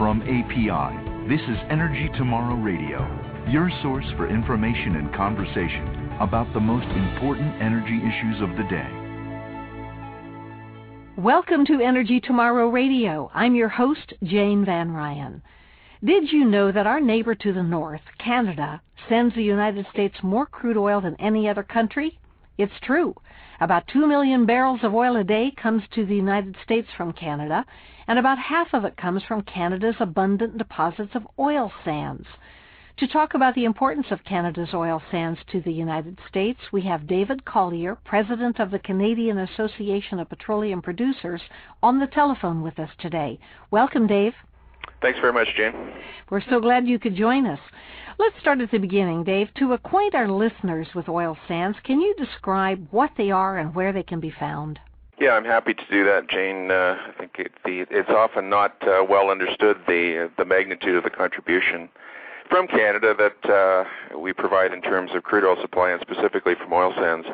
From API, this is Energy Tomorrow Radio, your source for information and conversation about the most important energy issues of the day. Welcome to Energy Tomorrow Radio. I'm your host, Jane Van Ryan. Did you know that our neighbor to the north, Canada, sends the United States more crude oil than any other country? It's true. About 2 million barrels of oil a day comes to the United States from Canada, and about half of it comes from Canada's abundant deposits of oil sands. To talk about the importance of Canada's oil sands to the United States, we have David Collyer, President of the Canadian Association of Petroleum Producers, on the telephone with us today. Welcome, Dave. Thanks very much, Jane. We're so glad you could join us. Let's start at the beginning, Dave. To acquaint our listeners with oil sands, can you describe what they are and where they can be found? Yeah, I'm happy to do that, Jane. Uh, I think it, the, it's often not uh, well understood the the magnitude of the contribution from Canada that uh, we provide in terms of crude oil supply and specifically from oil sands.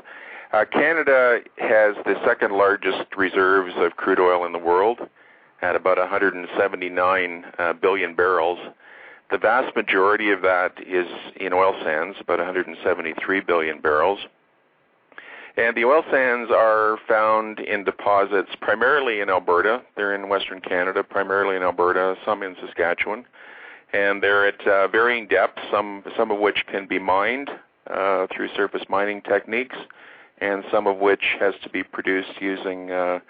Uh, Canada has the second largest reserves of crude oil in the world at about 179 uh, billion barrels. The vast majority of that is in oil sands, about 173 billion barrels. And the oil sands are found in deposits primarily in Alberta. They're in Western Canada, primarily in Alberta, some in Saskatchewan. And they're at uh, varying depths, some, some of which can be mined uh, through surface mining techniques, and some of which has to be produced using uh,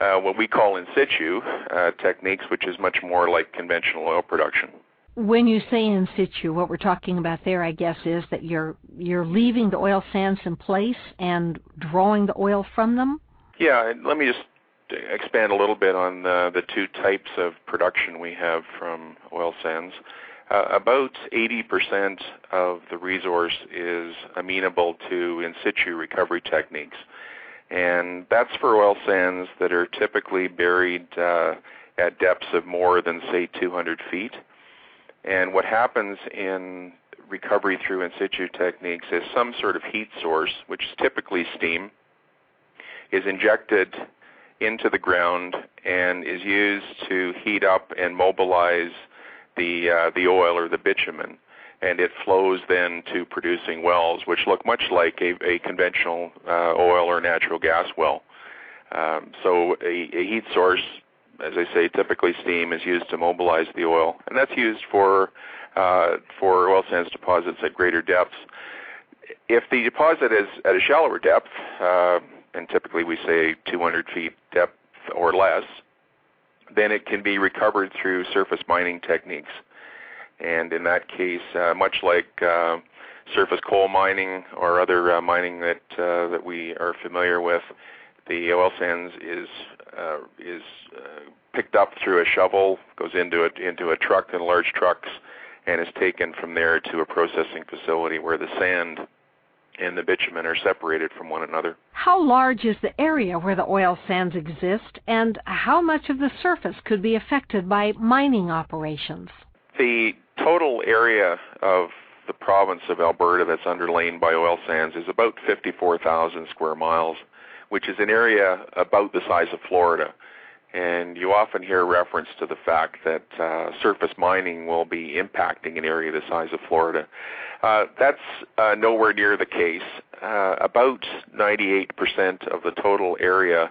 uh, what we call in situ uh, techniques, which is much more like conventional oil production. When you say in situ, what we're talking about there, I guess, is that you're you're leaving the oil sands in place and drawing the oil from them. Yeah, let me just expand a little bit on the, the two types of production we have from oil sands. Uh, about 80% of the resource is amenable to in situ recovery techniques and that's for oil sands that are typically buried uh, at depths of more than say 200 feet. And what happens in recovery through in situ techniques is some sort of heat source, which is typically steam, is injected into the ground and is used to heat up and mobilize the uh, the oil or the bitumen and it flows then to producing wells, which look much like a, a conventional uh, oil or natural gas well. Um, so a, a heat source, as I say, typically steam is used to mobilize the oil, and that's used for uh, for oil sands deposits at greater depths. If the deposit is at a shallower depth, uh, and typically we say 200 feet depth or less, then it can be recovered through surface mining techniques and in that case, uh, much like uh, surface coal mining or other uh, mining that uh, that we are familiar with, the oil sands is uh, is uh, picked up through a shovel, goes into a, into a truck in large trucks, and is taken from there to a processing facility where the sand and the bitumen are separated from one another. How large is the area where the oil sands exist, and how much of the surface could be affected by mining operations? The total area of the province of Alberta that's underlain by oil sands is about 54,000 square miles, which is an area about the size of Florida. And you often hear reference to the fact that uh, surface mining will be impacting an area the size of Florida. Uh, that's uh, nowhere near the case. Uh, about 98% of the total area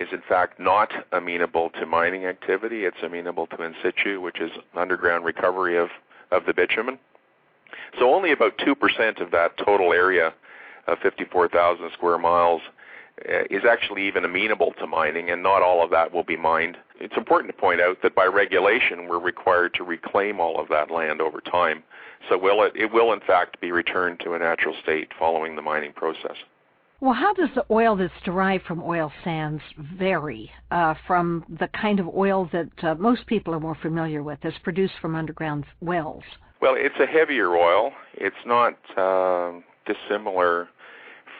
is in fact not amenable to mining activity. It's amenable to in situ, which is underground recovery of, of the bitumen. So only about 2% of that total area of 54,000 square miles uh, is actually even amenable to mining, and not all of that will be mined. It's important to point out that by regulation, we're required to reclaim all of that land over time. So will it, it will in fact be returned to a natural state following the mining process. Well, how does the oil that's derived from oil sands vary uh, from the kind of oil that uh, most people are more familiar with, that's produced from underground wells? Well, it's a heavier oil. It's not uh, dissimilar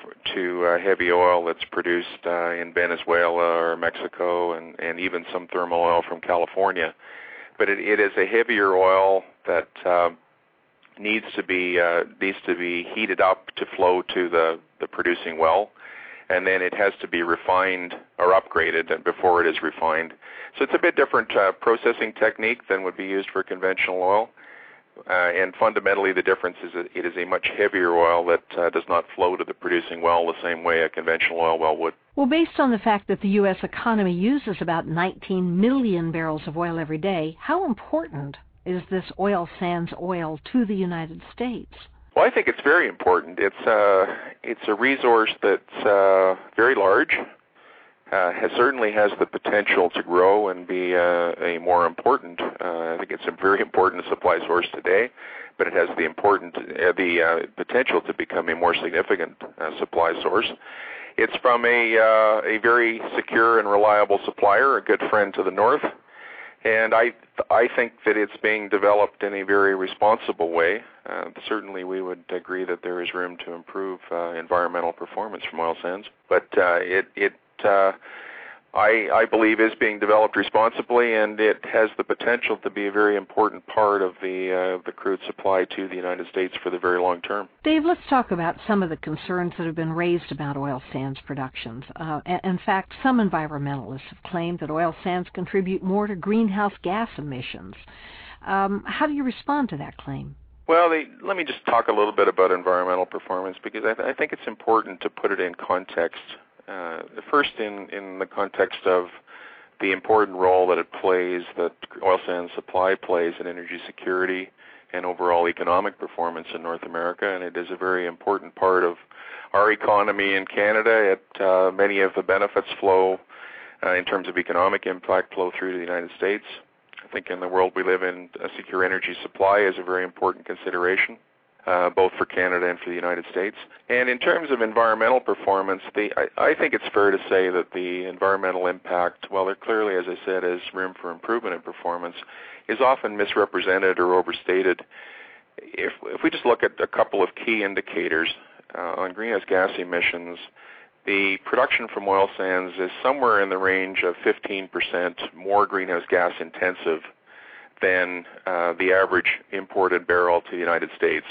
f- to heavy oil that's produced uh, in Venezuela or Mexico, and, and even some thermal oil from California. But it, it is a heavier oil that uh, needs to be uh, needs to be heated up to flow to the the producing well, and then it has to be refined or upgraded before it is refined. So it's a bit different uh, processing technique than would be used for conventional oil. Uh, and fundamentally, the difference is that it is a much heavier oil that uh, does not flow to the producing well the same way a conventional oil well would. Well, based on the fact that the U.S. economy uses about 19 million barrels of oil every day, how important is this oil sands oil to the United States? Well, I think it's very important. It's uh, it's a resource that's uh, very large. Uh, has certainly has the potential to grow and be uh, a more important. Uh, I think it's a very important supply source today, but it has the important uh, the uh, potential to become a more significant uh, supply source. It's from a uh, a very secure and reliable supplier, a good friend to the north, and I I think that it's being developed in a very responsible way. Uh, certainly, we would agree that there is room to improve uh, environmental performance from oil sands, but uh, it it uh, I, I believe is being developed responsibly, and it has the potential to be a very important part of the uh, the crude supply to the United States for the very long term. Dave, let's talk about some of the concerns that have been raised about oil sands productions. Uh, in fact, some environmentalists have claimed that oil sands contribute more to greenhouse gas emissions. Um, how do you respond to that claim? Well, they, let me just talk a little bit about environmental performance because I, th- I think it's important to put it in context uh, first, in, in the context of the important role that it plays, that oil sands supply plays in energy security and overall economic performance in North America, and it is a very important part of our economy in Canada. It, uh, many of the benefits flow uh, in terms of economic impact flow through to the United States. I think in the world we live in, a secure energy supply is a very important consideration uh, both for Canada and for the United States. And in terms of environmental performance, the, I, I think it's fair to say that the environmental impact, while there clearly, as I said, is room for improvement in performance, is often misrepresented or overstated. If, if we just look at a couple of key indicators uh, on greenhouse gas emissions, the production from oil sands is somewhere in the range of 15% more greenhouse gas intensive than uh, the average imported barrel to the United States.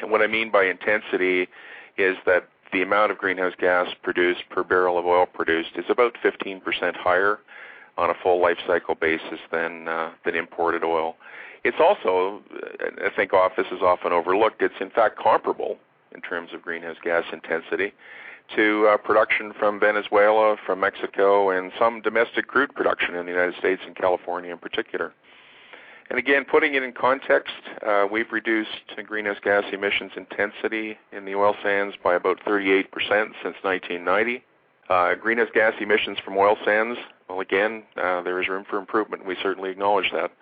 And what I mean by intensity is that the amount of greenhouse gas produced per barrel of oil produced is about 15% higher on a full life cycle basis than uh, than imported oil. It's also, I think, off this is often overlooked. It's in fact comparable in terms of greenhouse gas intensity to uh, production from Venezuela, from Mexico, and some domestic crude production in the United States and California in particular. And again, putting it in context, uh, we've reduced greenhouse gas emissions intensity in the oil sands by about 38% since 1990. Uh, greenhouse gas emissions from oil sands, well, again, uh, there is room for improvement. We certainly acknowledge that.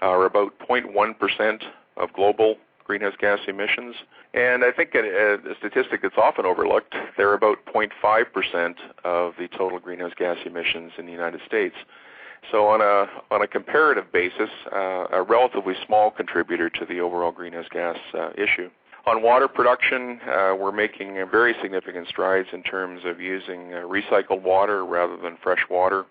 Are about 0.1% of global greenhouse gas emissions. And I think a, a statistic that's often overlooked, they're about 0.5% of the total greenhouse gas emissions in the United States. So on a on a comparative basis, uh, a relatively small contributor to the overall greenhouse gas uh, issue. On water production, uh, we're making very significant strides in terms of using recycled water rather than fresh water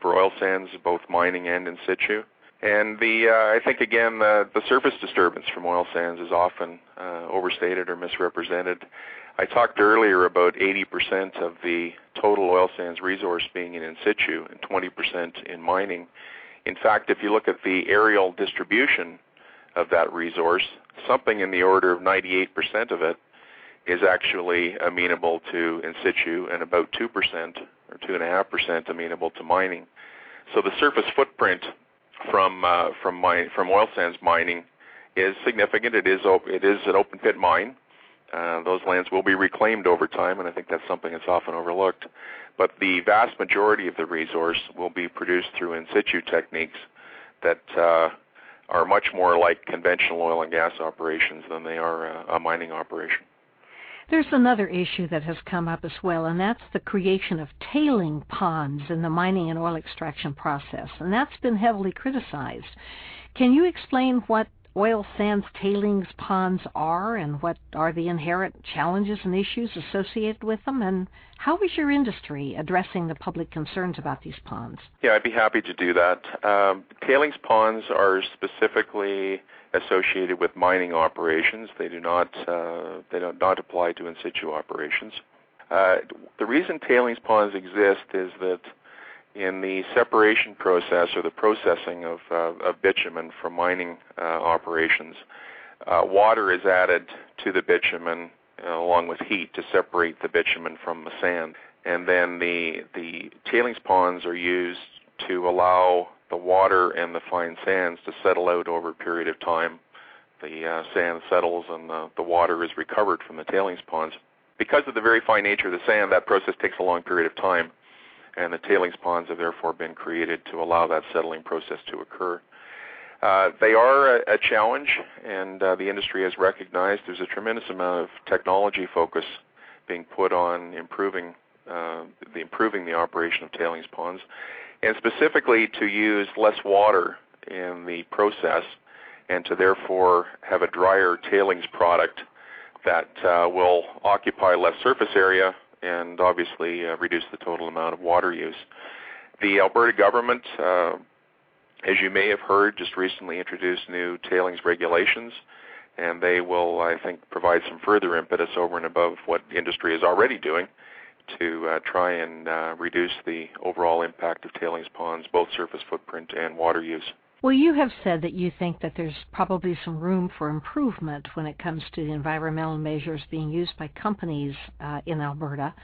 for oil sands, both mining and in situ. And the I think again the, surface disturbance from oil sands is often overstated or misrepresented. I talked earlier about 80% of the total oil sands resource being in in situ and 20% in mining. In fact, if you look at the aerial distribution of that resource, something in the order of 98% of it is actually amenable to in situ and about 2% or 2.5% amenable to mining. So the surface footprint from uh, from mine, from oil sands mining is significant. It is op- it is an open pit mine, uh, those lands will be reclaimed over time, and I think that's something that's often overlooked. But the vast majority of the resource will be produced through in situ techniques that uh, are much more like conventional oil and gas operations than they are a, a mining operation. There's another issue that has come up as well, and that's the creation of tailing ponds in the mining and oil extraction process, and that's been heavily criticized. Can you explain what oil sands tailings ponds are and what are the inherent challenges and issues associated with them and how is your industry addressing the public concerns about these ponds? Yeah, I'd be happy to do that. Um, tailings ponds are specifically associated with mining operations. They do not uh, they do not apply to in situ operations. Uh, the reason tailings ponds exist is that in the separation process or the processing of, uh, of bitumen from mining uh, operations, uh, water is added to the bitumen uh, along with heat to separate the bitumen from the sand. And then the, the tailings ponds are used to allow the water and the fine sands to settle out over a period of time. The uh, sand settles and the, the water is recovered from the tailings ponds. Because of the very fine nature of the sand, that process takes a long period of time and the tailings ponds have therefore been created to allow that settling process to occur. Uh, they are a, a challenge, and uh, the industry has recognized there's a tremendous amount of technology focus being put on improving uh, the improving the operation of tailings ponds, and specifically to use less water in the process, and to therefore have a drier tailings product that uh, will occupy less surface area and obviously uh, reduce the total amount of water use. The Alberta government, uh, as you may have heard, just recently introduced new tailings regulations, and they will, I think, provide some further impetus over and above what the industry is already doing to uh, try and uh, reduce the overall impact of tailings ponds, both surface footprint and water use. Well, you have said that you think that there's probably some room for improvement when it comes to the environmental measures being used by companies uh, in Alberta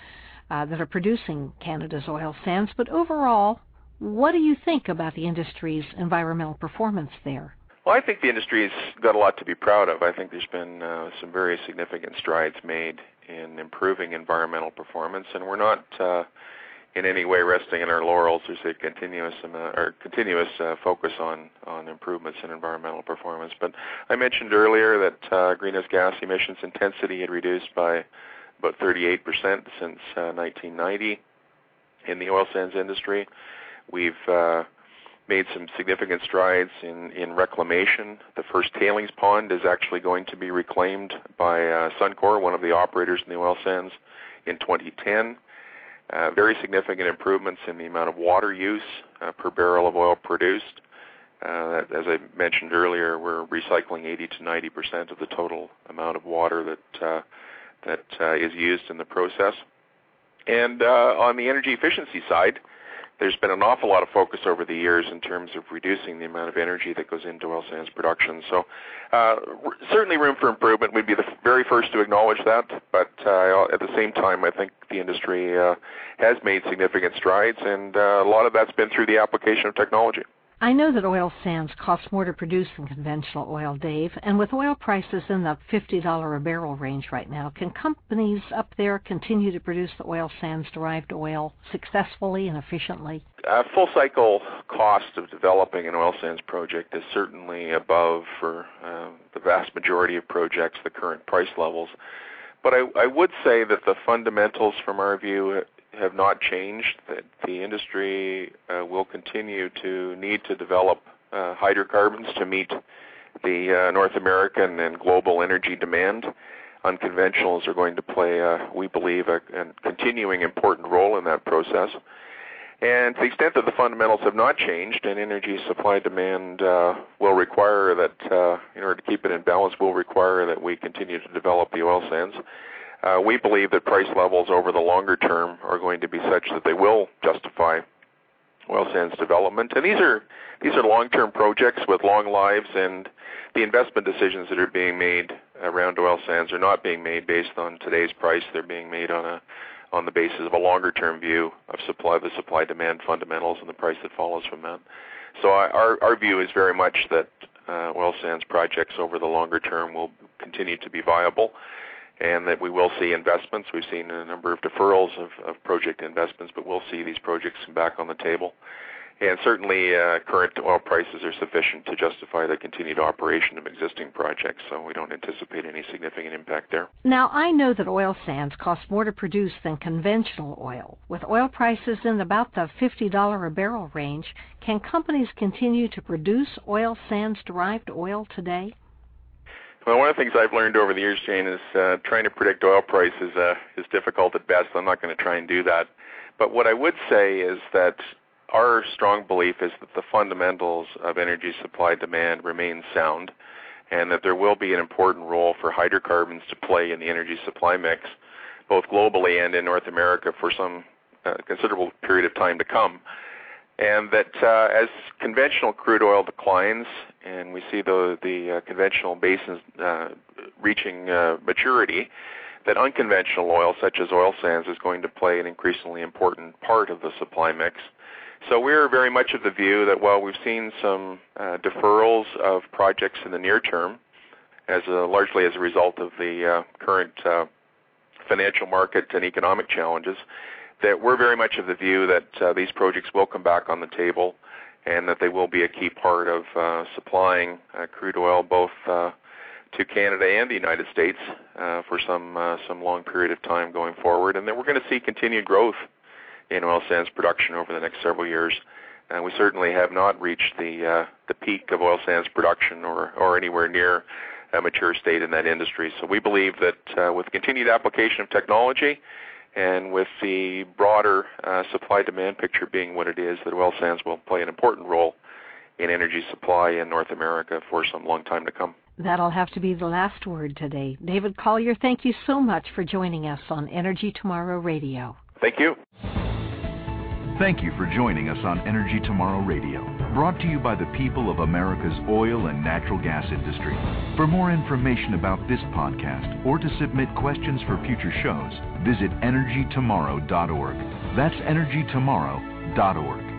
uh, that are producing Canada's oil sands. But overall, what do you think about the industry's environmental performance there? Well, I think the industry's got a lot to be proud of. I think there's been uh, some very significant strides made in improving environmental performance, and we're not uh, in any way resting in our laurels. There's a continuous amount, or continuous uh, focus on on improvements in environmental performance. But I mentioned earlier that uh, greenhouse gas emissions intensity had reduced by about 38% since uh, 1990 in the oil sands industry. We've uh, made some significant strides in, in reclamation. The first tailings pond is actually going to be reclaimed by uh, Suncor, one of the operators in the oil sands, in 2010. Uh, very significant improvements in the amount of water use uh, per barrel of oil produced. Uh, as I mentioned earlier, we're recycling 80 to 90 percent of the total amount of water that uh, that uh, is used in the process. And uh, on the energy efficiency side, there's been an awful lot of focus over the years in terms of reducing the amount of energy that goes into oil sands production. So, uh, certainly room for improvement. We'd be the very first to acknowledge that, but uh, at the same time, I think the industry uh, has made significant strides, and uh, a lot of that's been through the application of technology. I know that oil sands cost more to produce than conventional oil, Dave, and with oil prices in the $50 a barrel range right now, can companies up there continue to produce the oil sands derived oil successfully and efficiently? A full cycle cost of developing an oil sands project is certainly above, for uh, the vast majority of projects, the current price levels. But I, I would say that the fundamentals, from our view, have not changed. That the industry uh, will continue to need to develop uh, hydrocarbons to meet the uh, North American and global energy demand. Unconventionals are going to play, uh, we believe, a, a continuing important role in that process. And to the extent that the fundamentals have not changed, and energy supply demand uh, will require that, uh, in order to keep it in balance, will require that we continue to develop the oil sands. Uh, we believe that price levels over the longer term are going to be such that they will justify oil sands development. And these are these are long-term projects with long lives, and the investment decisions that are being made around oil sands are not being made based on today's price. They're being made on a on the basis of a longer-term view of supply, the supply-demand fundamentals, and the price that follows from that. So our our view is very much that uh, oil sands projects over the longer term will continue to be viable and that we will see investments. We've seen a number of deferrals of, of project investments, but we'll see these projects come back on the table. And certainly, uh, current oil prices are sufficient to justify the continued operation of existing projects, so we don't anticipate any significant impact there. Now, I know that oil sands cost more to produce than conventional oil. With oil prices in about the $50 a barrel range, can companies continue to produce oil sands derived oil today? Well, one of the things I've learned over the years, Jane, is uh, trying to predict oil prices uh, is difficult at best. I'm not going to try and do that. But what I would say is that our strong belief is that the fundamentals of energy supply demand remain sound and that there will be an important role for hydrocarbons to play in the energy supply mix. both globally and in North America for some uh, considerable period of time to come. And that uh, as conventional crude oil declines and we see the, the uh, conventional basins uh, reaching uh, maturity, that unconventional oil, such as oil sands, is going to play an increasingly important part of the supply mix. So we're very much of the view that while we've seen some uh, deferrals of projects in the near term, as a, largely as a result of the uh, current uh, financial market and economic challenges, that we're very much of the view that uh, these projects will come back on the table and that they will be a key part of uh, supplying uh, crude oil both uh, to Canada and the United States uh, for some uh, some long period of time going forward, and that we're going to see continued growth in oil sands production over the next several years. Uh, we certainly have not reached the uh, the peak of oil sands production or or anywhere near a mature state in that industry. So we believe that uh, with continued application of technology and with the broader uh, supply demand picture being what it is, that oil sands will play an important role in energy supply in North America for some long time to come. That'll have to be the last word today. David Collyer, thank you so much for joining us on Energy Tomorrow Radio. Thank you. Thank you for joining us on Energy Tomorrow Radio, brought to you by the people of America's oil and natural gas industry. For more information about this podcast or to submit questions for future shows, visit energytomorrow.org. That's energytomorrow.org.